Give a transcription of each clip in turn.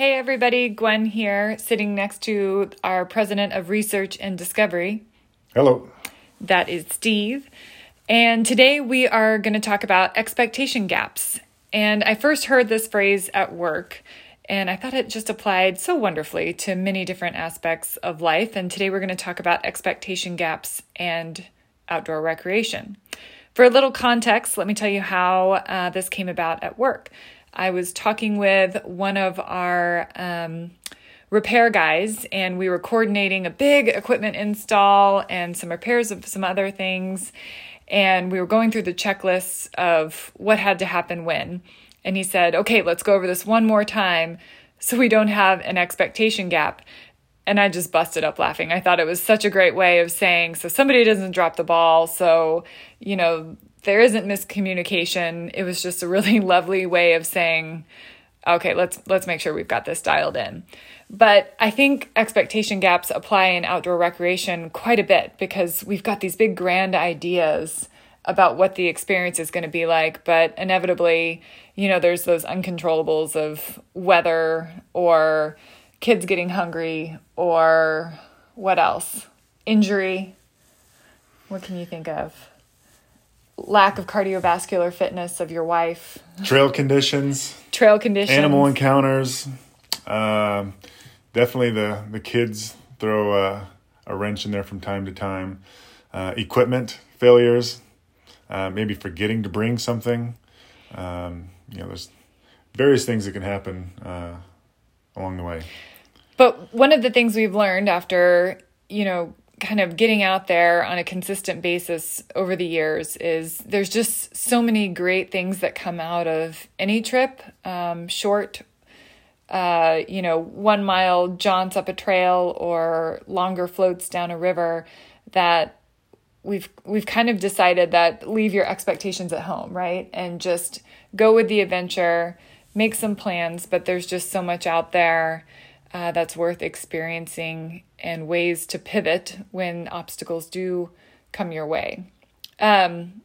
Hey, everybody, Gwen here, sitting next to our president of research and discovery. Hello. That is Steve. And today we are going to talk about expectation gaps. And I first heard this phrase at work, and I thought it just applied so wonderfully to many different aspects of life. And today we're going to talk about expectation gaps and outdoor recreation. For a little context, let me tell you how uh, this came about at work. I was talking with one of our um, repair guys, and we were coordinating a big equipment install and some repairs of some other things. And we were going through the checklists of what had to happen when. And he said, Okay, let's go over this one more time so we don't have an expectation gap. And I just busted up laughing. I thought it was such a great way of saying, so somebody doesn't drop the ball. So, you know, there isn't miscommunication. It was just a really lovely way of saying, okay, let's let's make sure we've got this dialed in. But I think expectation gaps apply in outdoor recreation quite a bit because we've got these big grand ideas about what the experience is going to be like, but inevitably, you know, there's those uncontrollables of weather or kids getting hungry or what else? Injury. What can you think of? Lack of cardiovascular fitness of your wife, trail conditions, trail conditions, animal encounters. Um, definitely the the kids throw a, a, wrench in there from time to time. Uh, equipment failures, uh, maybe forgetting to bring something. Um, you know, there's various things that can happen uh, along the way. But one of the things we've learned after you know kind of getting out there on a consistent basis over the years is there's just so many great things that come out of any trip, um, short, uh, you know, one mile jaunts up a trail or longer floats down a river that we've we've kind of decided that leave your expectations at home, right? And just go with the adventure, make some plans, but there's just so much out there uh, that's worth experiencing and ways to pivot when obstacles do come your way. Um,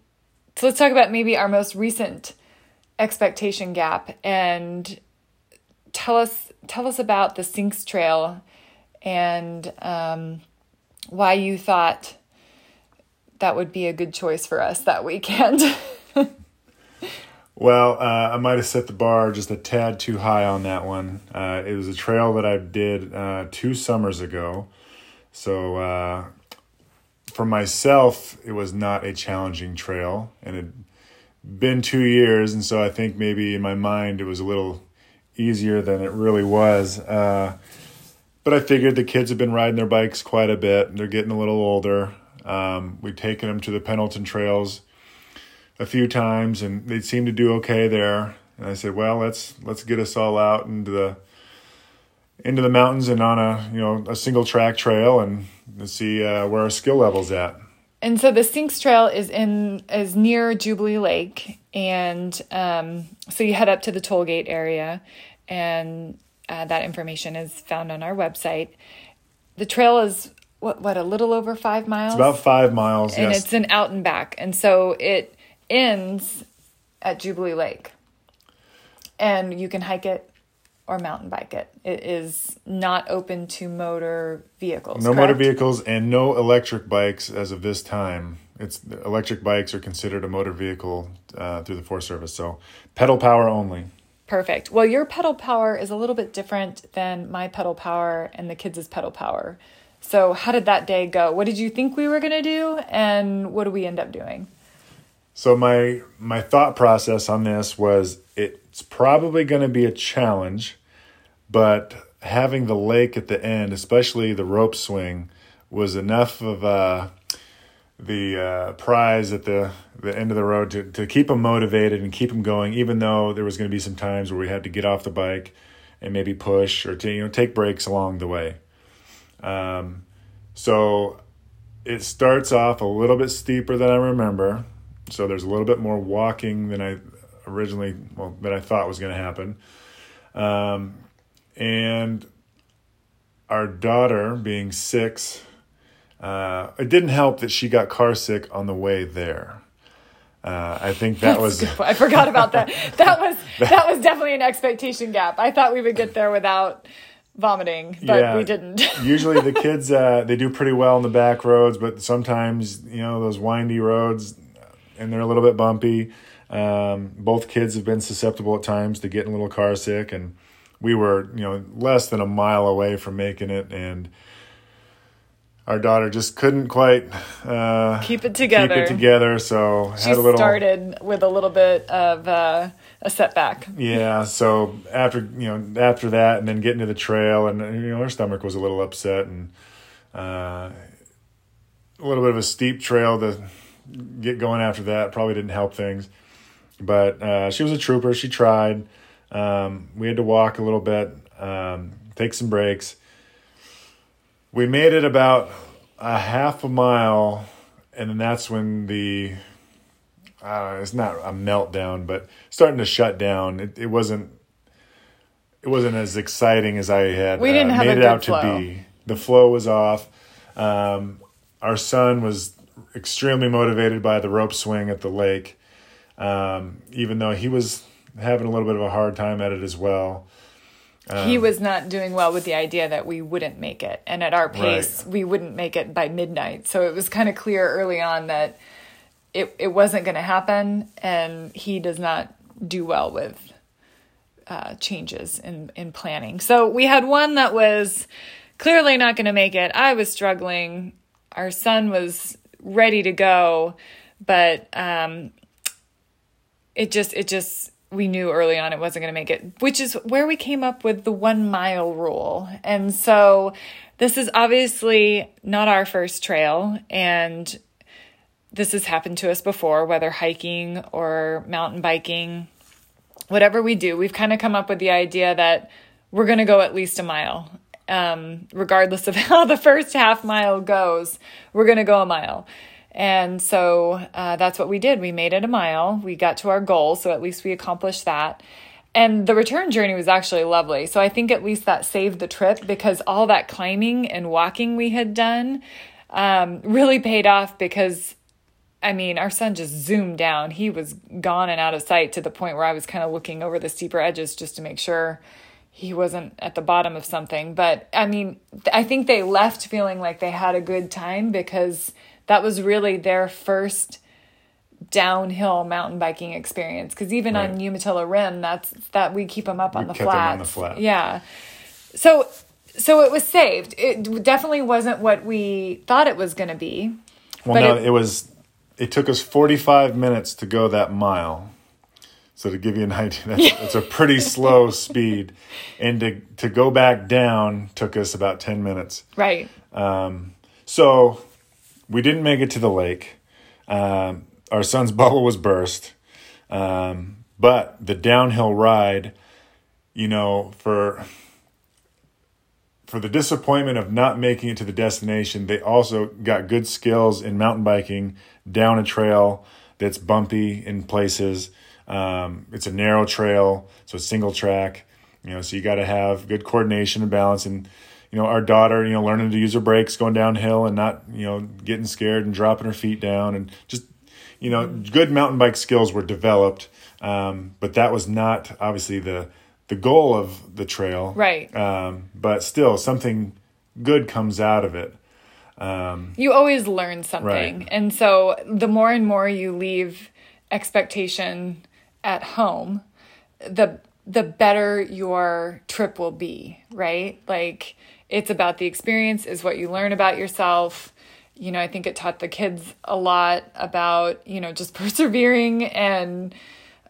so let's talk about maybe our most recent expectation gap and tell us tell us about the Sinks Trail and um, why you thought that would be a good choice for us that weekend. Well, uh, I might have set the bar just a tad too high on that one. Uh, it was a trail that I did uh, two summers ago. So, uh, for myself, it was not a challenging trail. And it had been two years. And so I think maybe in my mind it was a little easier than it really was. Uh, but I figured the kids have been riding their bikes quite a bit. They're getting a little older. Um, we've taken them to the Pendleton trails a few times, and they seemed to do okay there. And I said, well, let's let's get us all out into the into the mountains and on a you know a single track trail and see uh, where our skill level's at. And so the Sinks Trail is in is near Jubilee Lake, and um, so you head up to the toll gate area, and uh, that information is found on our website. The trail is what what a little over five miles. It's about five miles, and yes. it's an out and back, and so it ends at Jubilee Lake. And you can hike it or mountain bike it. It is not open to motor vehicles. No correct? motor vehicles and no electric bikes as of this time. It's electric bikes are considered a motor vehicle uh, through the Forest Service, so pedal power only. Perfect. Well, your pedal power is a little bit different than my pedal power and the kids' pedal power. So, how did that day go? What did you think we were going to do, and what did we end up doing? So my my thought process on this was it's probably going to be a challenge, but having the lake at the end, especially the rope swing, was enough of uh, the uh, prize at the the end of the road to to keep them motivated and keep them going. Even though there was going to be some times where we had to get off the bike and maybe push or to you know take breaks along the way. Um, so it starts off a little bit steeper than I remember so there's a little bit more walking than I originally, well, that I thought was going to happen. Um, and our daughter, being six, uh, it didn't help that she got car sick on the way there. Uh, I think that was. I forgot about that. That was that was definitely an expectation gap. I thought we would get there without vomiting, but Yeah. we didn't. Usually the kids uh, they do pretty well on the back roads, but sometimes you know those windy roads, and they're a little bit bumpy. Um, both kids have been susceptible at times to getting a little car sick, and we were you know less than a mile away from making it, and our daughter just couldn't quite uh, Keep it together. Keep it together, so She had a little started with a little bit of uh, a setback. Yeah, so after you know after that, and then getting to the trail, and you know her stomach was a little upset, and uh, a little bit of a steep trail to get going after that probably didn't help things. But uh, she was a trooper. She tried. Um, we had to walk a little bit, um, take some breaks. We made it about a half a mile, and then that's when the uh, it's not a meltdown, but starting to shut down. It, it wasn't. It wasn't as exciting as I had We didn't uh, have made it out flow. to be. The flow was off. Um, our son was extremely motivated by the rope swing at the lake, um, even though he was having a little bit of a hard time at it as well. Um, he was not doing well with the idea that we wouldn't make it. And at our pace, Right. we wouldn't make it by midnight. So it was kind of clear early on that it, it wasn't going to happen. And he does not do well with uh, changes in, in planning. So we had one that was clearly not going to make it. I was struggling. Our son was ready to go, but um, it just it just we knew early on it wasn't going to make it which is where we came up with the 1 mile rule. And so this is obviously not our first trail and this has happened to us before whether hiking or mountain biking whatever we do we've kind of come up with the idea that we're going to go at least a mile um, regardless of how the first half mile goes we're going to go a mile and so uh, that's what we did. We made it a mile. We got to our goal, so at least we accomplished that. And the return journey was actually lovely. So I think at least that saved the trip because all that climbing and walking we had done um, really paid off because I mean, our son just zoomed down. He was gone and out of sight to the point where I was kind of looking over the steeper edges just to make sure he wasn't at the bottom of something. But I mean, I think they left feeling like they had a good time because that was really their first downhill mountain biking experience. Because even on Umatilla Rim, that's that we keep them up on We the kept 'em flats. on the flat. Yeah. So so it was saved. It definitely wasn't what we thought it was going to be. Well, no, it- it, was. It took us forty-five minutes to go that mile. So to give you an idea, that's, it's a pretty slow speed, and to to go back down took us about ten minutes. Right. So we didn't make it to the lake. Um, our son's bubble was burst, um, but the downhill ride, you know, for for the disappointment of not making it to the destination, they also got good skills in mountain biking down a trail that's bumpy in places. Um, it's a narrow trail, so it's single track. You know, so you got to have good coordination and balance. And you know, our daughter, you know, learning to use her brakes going downhill and not, you know, getting scared and dropping her feet down and just, you know, good mountain bike skills were developed. Um, but that was not obviously the the goal of the trail, Right. um, but still, something good comes out of it. You always learn something. Right. And so the more and more you leave expectation at home, the the better your trip will be, right? Like it's about the experience is what you learn about yourself. You know, I think it taught the kids a lot about, you know, just persevering and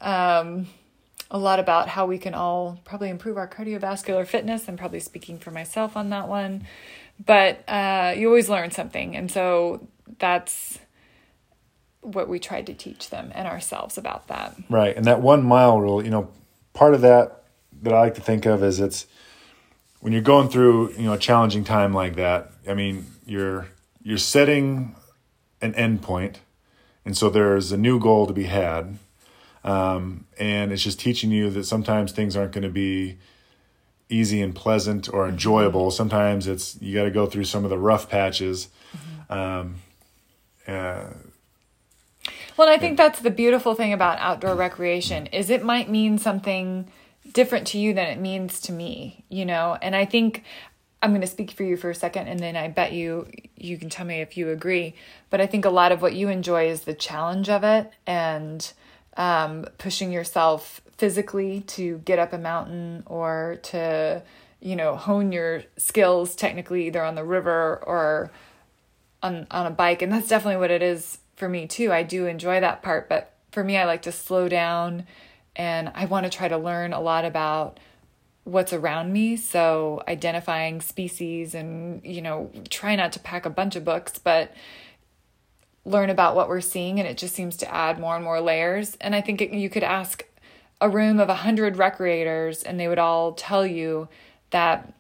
um a lot about how we can all probably improve our cardiovascular fitness. I'm probably speaking for myself on that one. But uh, you always learn something. And so that's what we tried to teach them and ourselves about that. Right. And that one mile rule, you know, part of that that I like to think of is it's when you're going through, you know, a challenging time like that, I mean, you're you're setting an end point, and so there's a new goal to be had. Um, and it's just teaching you that sometimes things aren't going to be easy and pleasant or enjoyable. Sometimes it's you got to go through some of the rough patches. Um, uh, Well, I think that's the beautiful thing about outdoor recreation is it might mean something different to you than it means to me, you know? And I think I'm going to speak for you for a second and then I bet you you can tell me if you agree. But I think a lot of what you enjoy is the challenge of it and um, pushing yourself physically to get up a mountain or to, you know, hone your skills technically either on the river or on on a bike. And that's definitely what it is for me too. I do enjoy that part, but for me I like to slow down and I want to try to learn a lot about what's around me so identifying species and you know try not to pack a bunch of books but learn about what we're seeing and it just seems to add more and more layers and i think it, you could ask a room of 100 recreators and they would all tell you that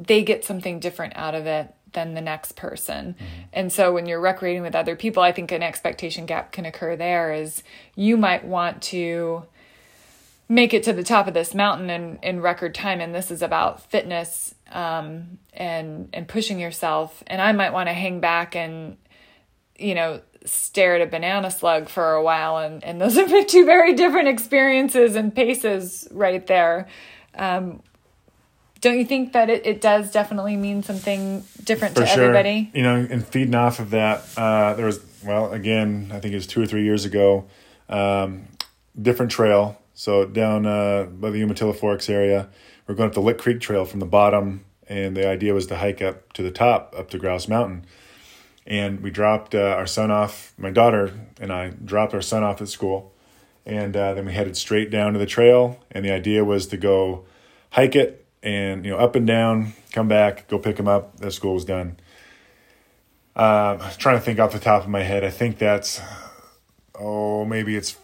they get something different out of it than the next person. Mm-hmm. And so when you're recreating with other people, I think an expectation gap can occur there is you might want to make it to the top of this mountain in, in record time and this is about fitness um, and and pushing yourself and i might want to hang back and you know stare at a banana slug for a while and and those are two very different experiences and paces right there um, don't you think that it, it does definitely mean something different for to sure. everybody you know and feeding off of that uh, there was well again i think it was two or three years ago um, different trail so down uh, by the Umatilla Forks area, we're going up the Lick Creek Trail from the bottom, and the idea was to hike up to the top, up to Grouse Mountain. And we dropped uh, our son off. My daughter and I dropped our son off at school, and uh, then we headed straight down to the trail. And the idea was to go hike it, and you know, up and down, come back, go pick him up. The school was done. Uh, trying to think off the top of my head. I think that's oh maybe it's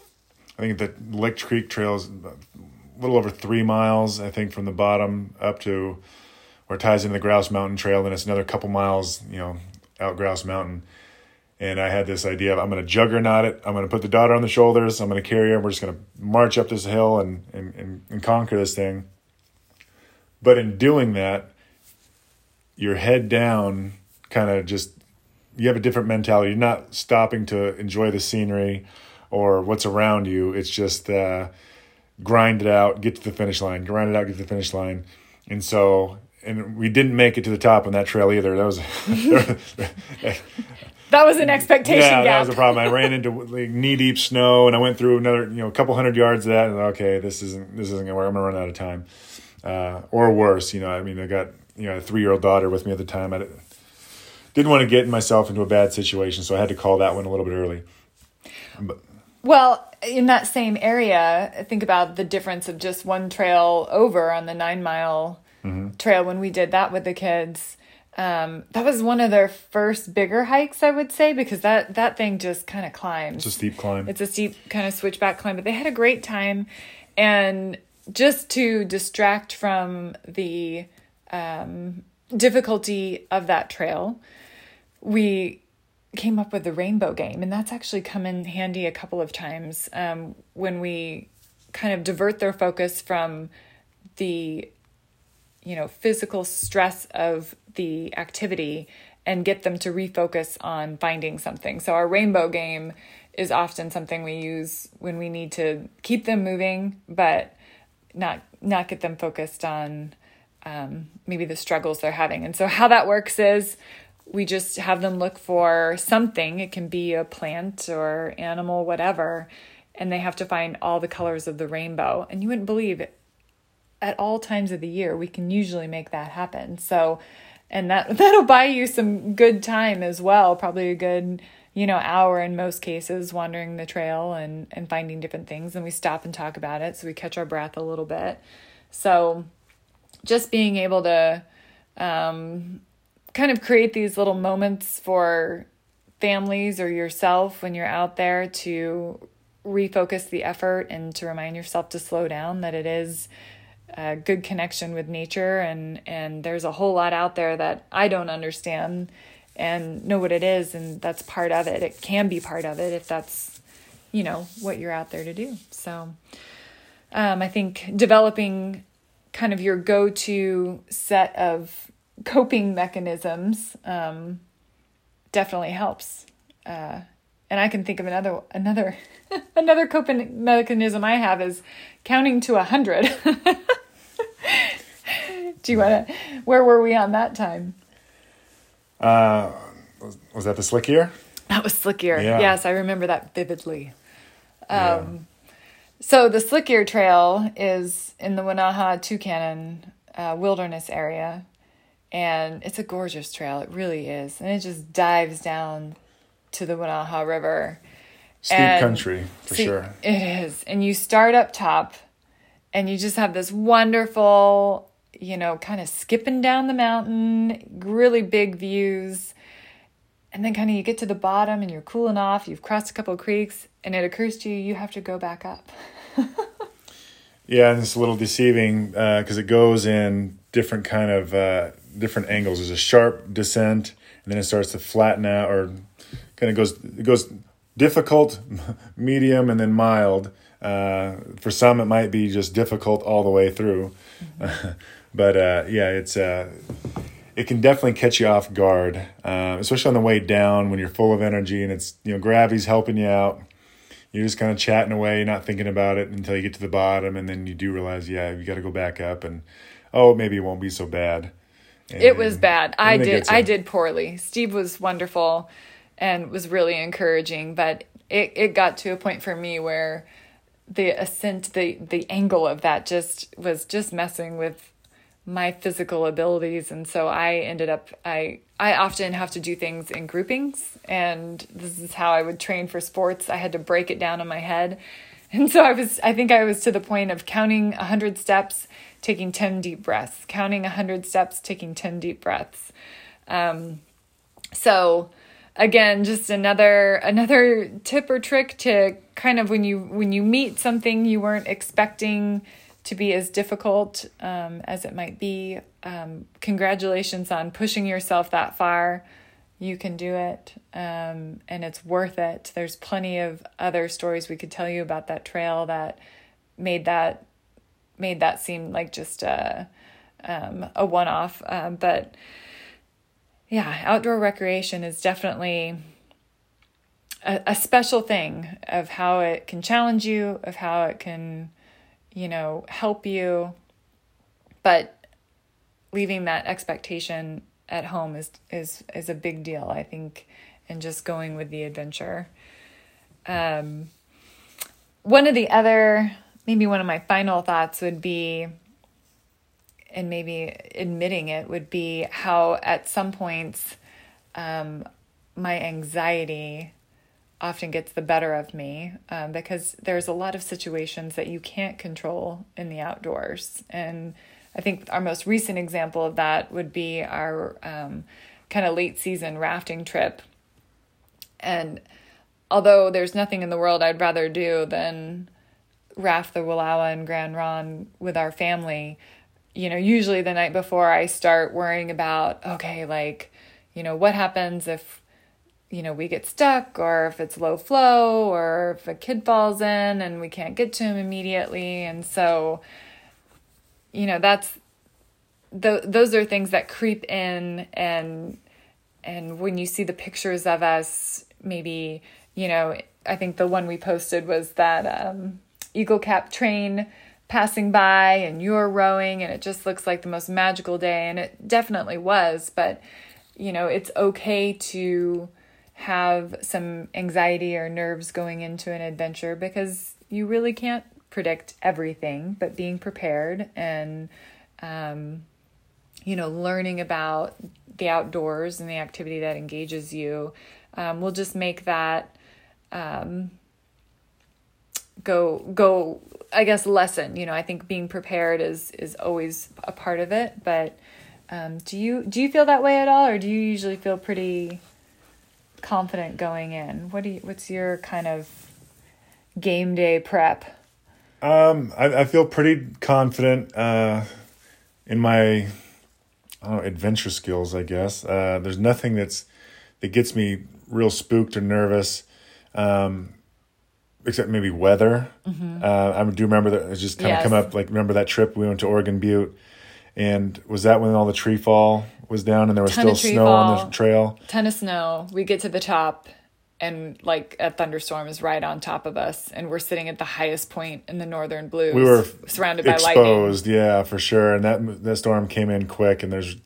I think the Lick Creek Trail is a little over three miles, I think, from the bottom up to where it ties into the Grouse Mountain Trail. Then it's another couple miles, you know, out Grouse Mountain. And I had this idea of I'm going to juggernaut it. I'm going to put the daughter on the shoulders. I'm going to carry her. We're just going to march up this hill and, and, and, and conquer this thing. But in doing that, your head down, kind of just, you have a different mentality. You're not stopping to enjoy the scenery or what's around you. It's just uh, grind it out, get to the finish line, grind it out, get to the finish line. And so, and we didn't make it to the top on that trail either. That was. that was an expectation yeah, gap. that was a problem. I ran into like knee deep snow, and I went through another, you know, a couple hundred yards of that. And okay, this isn't this isn't gonna work. I'm gonna run out of time, uh, or worse. You know, I mean, I got you know a three year old daughter with me at the time. I didn't want to get myself into a bad situation, so I had to call that one a little bit early. But well, in that same area, think about the difference of just one trail over on the nine mile mm-hmm. trail when we did that with the kids. Um, that was one of their first bigger hikes, I would say, because that that thing just kind of climbs. It's a steep climb. It's a steep kind of switchback climb, but they had a great time, and just to distract from the um, difficulty of that trail, we came up with the rainbow game, and that's actually come in handy a couple of times um, when we kind of divert their focus from the you know physical stress of the activity and get them to refocus on finding something. So our rainbow game is often something we use when we need to keep them moving, but not not get them focused on um, maybe the struggles they're having. And so how that works is we just have them look for something. It can be a plant or animal, whatever, and they have to find all the colors of the rainbow. And you wouldn't believe it. At all times of the year, we can usually make that happen. So, and that that'll buy you some good time as well. Probably a good, you know, hour in most cases wandering the trail and and finding different things. And we stop and talk about it, so we catch our breath a little bit. So, just being able to um, kind of create these little moments for families or yourself when you're out there to refocus the effort and to remind yourself to slow down that it is a good connection with nature and and there's a whole lot out there that I don't understand and know what it is and that's part of it. It can be part of it if that's you know what you're out there to do. So um, I think developing kind of your go-to set of coping mechanisms um, definitely helps uh, and I can think of another another another coping mechanism I have is counting to a hundred. Do you want to? Where were we on that time? Uh, was, was that the slick ear? That was slick ear. Yeah. Yes, I remember that vividly. Yeah. Um, So the Slick Ear Trail is in the Wenaha-Tucannon uh, Wilderness area, and it's a gorgeous trail. It really is, and it just dives down to the Wanaha River. Steep And- country for See, sure. It is. And you start up top and you just have this wonderful, you know, kind of skipping down the mountain, really big views. And then kind of you get to the bottom and you're cooling off, you've crossed a couple of creeks, and it occurs to you you have to go back up. Yeah, and it's a little deceiving because it goes in different kind of uh, different angles. There's a sharp descent, and then it starts to flatten out, or kind of goes it goes difficult, medium, and then mild. Uh, for some, it might be just difficult all the way through, but uh, yeah, it's uh, it can definitely catch you off guard, uh, especially on the way down when you're full of energy and it's you know gravity's helping you out you're just kind of chatting away, not thinking about it until you get to the bottom, and then you do realize, yeah, you got to go back up, and oh, maybe it won't be so bad. And It was bad. I and then it did I did poorly. Steve was wonderful and was really encouraging, but it, it got to a point for me where the ascent the the angle of that just was just messing with my physical abilities and so I ended up I I often have to do things in groupings and this is how I would train for sports. I had to break it down in my head. And so I was I think I was to the point of counting 100 steps, taking 10 deep breaths, counting 100 steps, taking 10 deep breaths. Um so again just another another tip or trick to kind of when you when you meet something you weren't expecting to be as difficult um, as it might be. Um, congratulations on pushing yourself that far. You can do it um, and it's worth it. There's plenty of other stories we could tell you about that trail that made that made that seem like just a um, a one-off. Um, but yeah, outdoor recreation is definitely a, a special thing of how it can challenge you, of how it can, you know, help you. But leaving that expectation at home is is is a big deal, I think, and just going with the adventure. Um, one of the other, maybe one of my final thoughts would be and maybe admitting it would be how at some points um, my anxiety often gets the better of me um, because there's a lot of situations that you can't control in the outdoors. And i think our most recent example of that would be our um, kind of late season rafting trip. And although there's nothing in the world i'd rather do than raft the Wallowa and Grande Ronde with our family, you know, usually the night before I start worrying about, okay, like, you know, what happens if, you know, we get stuck or if it's low flow or if a kid falls in and we can't get to him immediately. And so, you know, that's, th- those are things that creep in and, and when you see the pictures of us, maybe, you know, I think the one we posted was that, um, Eagle Cap train passing by and you're rowing and it just looks like the most magical day and it definitely was but you know it's okay to have some anxiety or nerves going into an adventure because you really can't predict everything but being prepared and um, you know learning about the outdoors and the activity that engages you um, will just make that um, go go i guess lesson you know i think being prepared is is always a part of it but um, do you do you feel that way at all or do you usually feel pretty confident going in what do you what's your kind of game day prep Um, I, I feel pretty confident uh, in my I don't know, adventure skills. I guess uh, there's nothing that's that gets me real spooked or nervous, um, except maybe weather. Uh, I do remember that it's just kind of come up. Like remember that trip we went to Oregon Butte, and was that when all the tree fall was down and there was Ton still snow on the trail? ton of snow. We get to the top and like a thunderstorm is right on top of us and we're sitting at the highest point in the northern blues we were surrounded by lightning. exposed yeah for sure. And that that storm came in quick and there's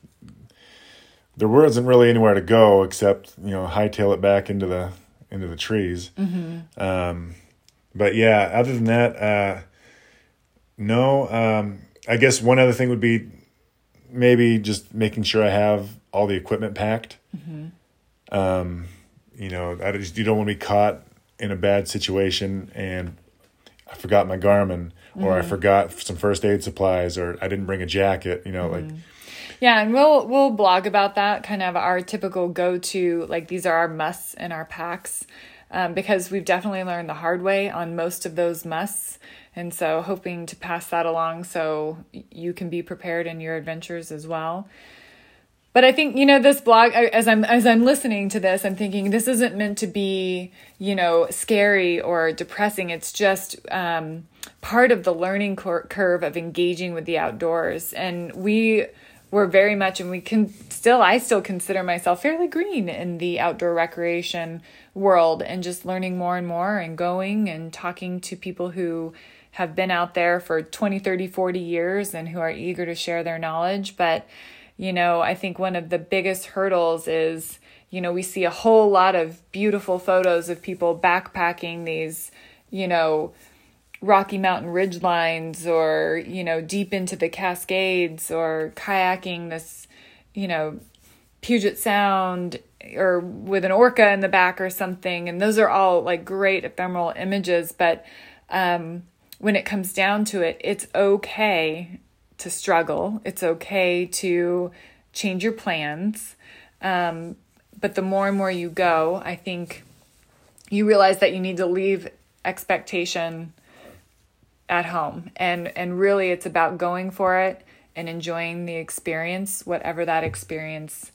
there wasn't really anywhere to go except you know hightail it back into the into the trees. Um but yeah other than that uh no um i guess one other thing would be maybe just making sure i have all the equipment packed um you know i just you don't want to be caught in a bad situation and i forgot my garmin or i forgot some first aid supplies or i didn't bring a jacket you know like Yeah, and we'll we'll blog about that kind of our typical go to like these are our musts in our packs. Um, because we've definitely learned the hard way on most of those musts. And so hoping to pass that along so you can be prepared in your adventures as well. But I think you know this blog as I'm as I'm listening to this I'm thinking this isn't meant to be, you know, scary or depressing. It's just um part of the learning cur- curve of engaging with the outdoors and we were very much and we can still I still consider myself fairly green in the outdoor recreation world and just learning more and more and going and talking to people who have been out there for 20 30 40 years and who are eager to share their knowledge but you know I think one of the biggest hurdles is you know we see a whole lot of beautiful photos of people backpacking these you know Rocky Mountain ridge lines or, you know, deep into the Cascades or kayaking this, you know, Puget Sound or with an orca in the back or something. And those are all like great ephemeral images. But um, when it comes down to it, it's okay to struggle, it's okay to change your plans. Um, but the more and more you go, I think you realize that you need to leave expectation at home and and really it's about going for it and enjoying the experience whatever that experience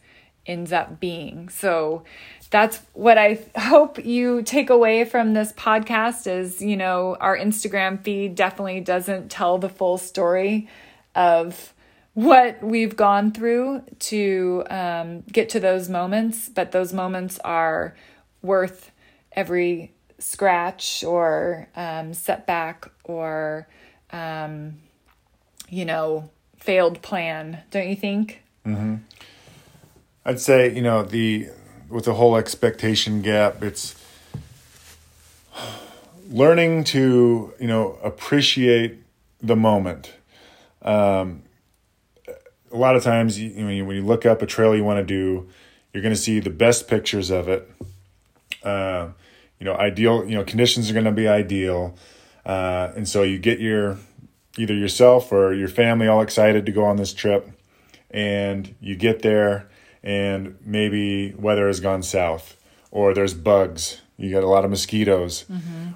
ends up being. So that's what i hope you take away from this podcast is you know our instagram feed definitely doesn't tell the full story of what we've gone through to um, get to those moments but those moments are worth every scratch or um, setback or um, you know failed plan don't you think I'd say you know the with the whole expectation gap, it's learning to you know appreciate the moment. Um, a lot of times, you, you know, when you look up a trail you want to do, you're going to see the best pictures of it. Uh, you know, ideal. You know, conditions are going to be ideal, uh, and so you get your either yourself or your family all excited to go on this trip, and you get there and maybe weather has gone south or there's bugs you got a lot of mosquitoes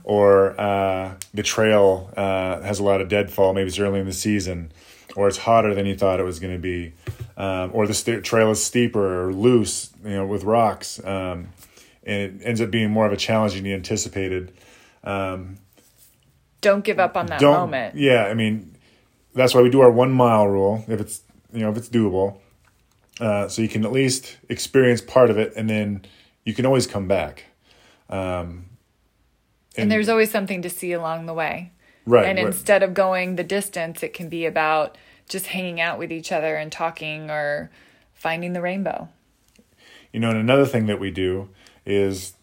or uh, the trail uh, has a lot of deadfall maybe it's early in the season or it's hotter than you thought it was going to be um, or the st- trail is steeper or loose you know with rocks um, and it ends up being more of a challenge than you anticipated um, don't give up on that moment. Yeah i mean that's why we do our one mile rule if it's you know if it's doable uh, so you can at least experience part of it and then you can always come back. Um, and there's always something to see along the way. Right and right. instead of going the distance it can be about just hanging out with each other and talking or finding the rainbow. You know and another thing that we do is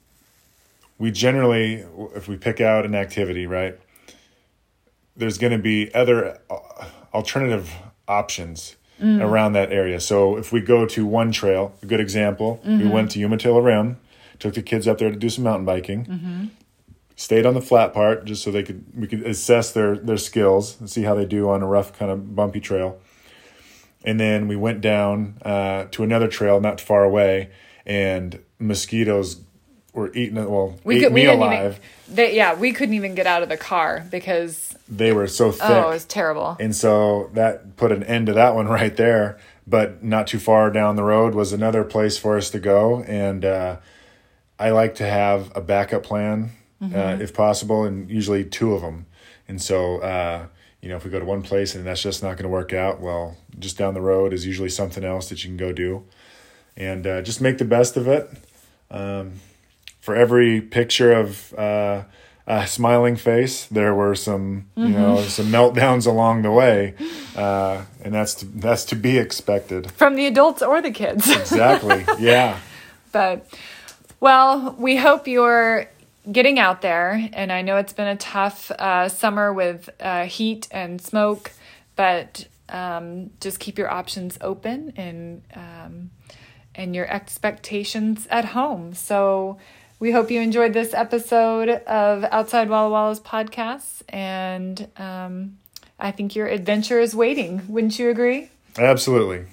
we generally if we pick out an activity right there's going to be other uh, alternative options Mm. around that area. So if we go to one trail a good example we mm-hmm. went to umatilla rim took the kids up there to do some mountain biking mm-hmm. stayed on the flat part just so they could we could assess their their skills and see how they do on a rough kind of bumpy trail. And then we went down uh, to another trail not far away and mosquitoes were eating it well we ate could me we alive. even they, yeah we couldn't even get out of the car because they were so thick oh it was terrible. And so that put an end to that one right there. But not too far down the road was another place for us to go. And uh, i like to have a backup plan uh, if possible and usually two of them and so uh, you know if we go to one place and that's just not going to work out well just down the road is usually something else that you can go do. And uh, just make the best of it. Um, for every picture of uh, a smiling face, there were some you know some meltdowns along the way, uh, and that's to, that's to be expected. From the adults or the kids. Exactly. yeah. But, well, we hope you're getting out there. And I know it's been a tough uh, summer with uh, heat and smoke, but um, just keep your options open and um, and your expectations at home. So we hope you enjoyed this episode of Outside Walla Walla's podcast, and um, I think your adventure is waiting. Wouldn't you agree? Absolutely.